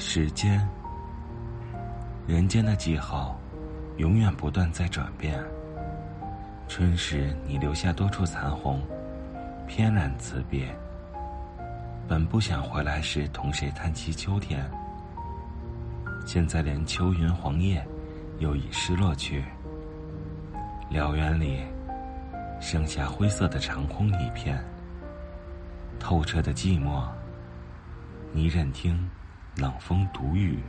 时间，人间的记号，永远不断在转变。春时，你留下多处残红，翩然辞别。本不想回来时同谁叹息秋天，现在连秋云黄叶，又已失落去。辽原里，剩下灰色的长空一片。透彻的寂寞，你忍听冷风独语。